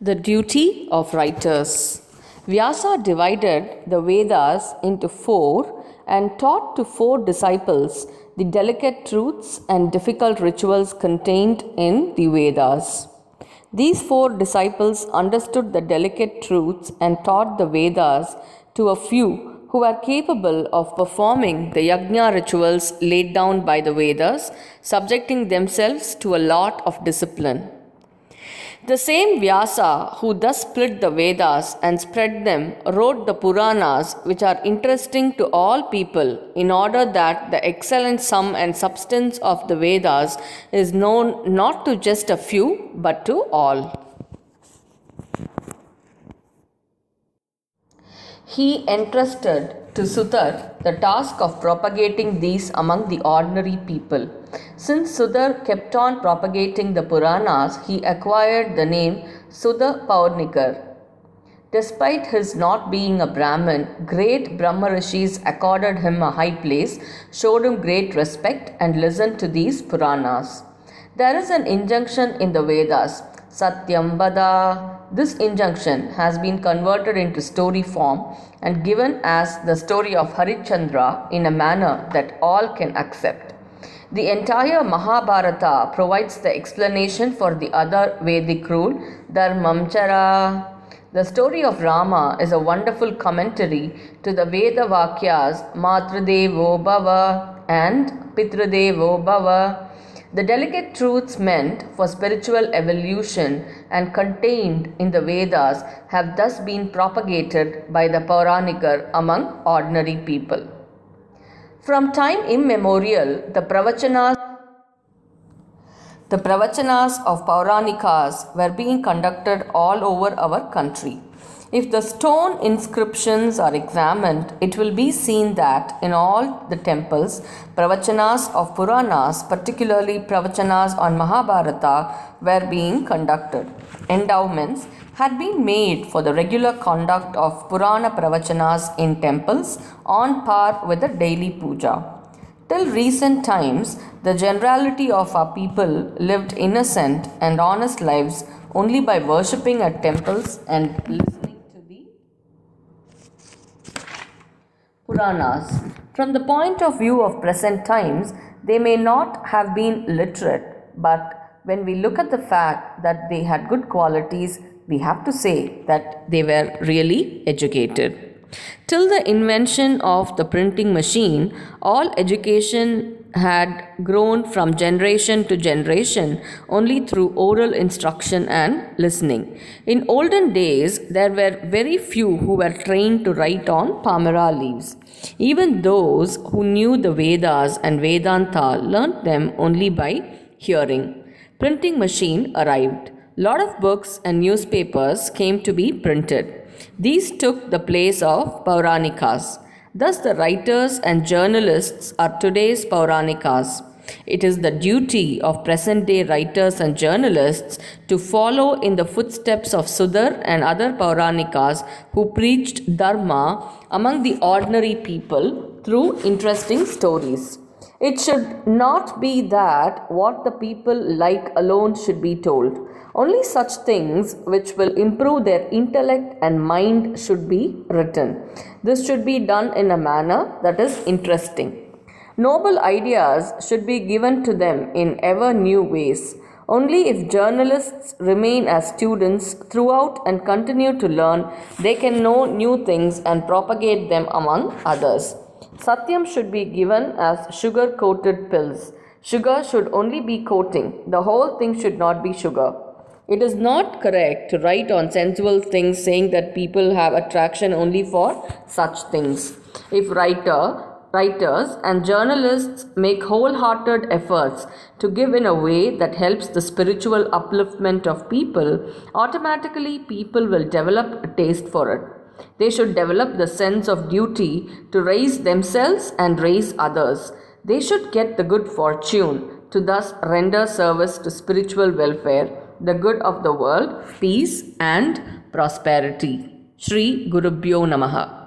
The duty of writers. Vyasa divided the Vedas into four and taught to four disciples the delicate truths and difficult rituals contained in the Vedas. These four disciples understood the delicate truths and taught the Vedas to a few who were capable of performing the yajna rituals laid down by the Vedas, subjecting themselves to a lot of discipline. The same Vyasa, who thus split the Vedas and spread them, wrote the Puranas, which are interesting to all people, in order that the excellent sum and substance of the Vedas is known not to just a few, but to all. He entrusted to Sudar the task of propagating these among the ordinary people. Since Sudar kept on propagating the Puranas, he acquired the name Sudha Pauranikar. Despite his not being a Brahmin, great Brahma Rishis accorded him a high place, showed him great respect, and listened to these Puranas. There is an injunction in the Vedas Satyam Vada. This injunction has been converted into story form and given as the story of Harichandra in a manner that all can accept. The entire Mahabharata provides the explanation for the other Vedic rule, Dharmamchara. The story of Rama is a wonderful commentary to the Veda Vakyas Matradevo Bhava and Pitradevo Bhava. The delicate truths meant for spiritual evolution and contained in the Vedas have thus been propagated by the Pauranikar among ordinary people. From time immemorial, the Pravachanas the Pravachanas of Pauranikas were being conducted all over our country. If the stone inscriptions are examined, it will be seen that in all the temples, Pravachanas of Puranas, particularly Pravachanas on Mahabharata, were being conducted. Endowments had been made for the regular conduct of Purana Pravachanas in temples on par with the daily puja. Till recent times, the generality of our people lived innocent and honest lives only by worshipping at temples and listening Puranas. From the point of view of present times, they may not have been literate, but when we look at the fact that they had good qualities, we have to say that they were really educated. Till the invention of the printing machine, all education had grown from generation to generation only through oral instruction and listening. In olden days, there were very few who were trained to write on Palmyra leaves. Even those who knew the Vedas and Vedanta learnt them only by hearing. Printing machine arrived. Lot of books and newspapers came to be printed. These took the place of Pauranikas. Thus, the writers and journalists are today's Pauranikas. It is the duty of present day writers and journalists to follow in the footsteps of Sudar and other Pauranikas who preached Dharma among the ordinary people through interesting stories. It should not be that what the people like alone should be told. Only such things which will improve their intellect and mind should be written. This should be done in a manner that is interesting. Noble ideas should be given to them in ever new ways. Only if journalists remain as students throughout and continue to learn, they can know new things and propagate them among others. Satyam should be given as sugar coated pills. Sugar should only be coating, the whole thing should not be sugar. It is not correct to write on sensual things saying that people have attraction only for such things. If writer, writers and journalists make wholehearted efforts to give in a way that helps the spiritual upliftment of people, automatically people will develop a taste for it. They should develop the sense of duty to raise themselves and raise others. They should get the good fortune to thus render service to spiritual welfare the good of the world, peace and prosperity. Sri Gurubhyo Namaha.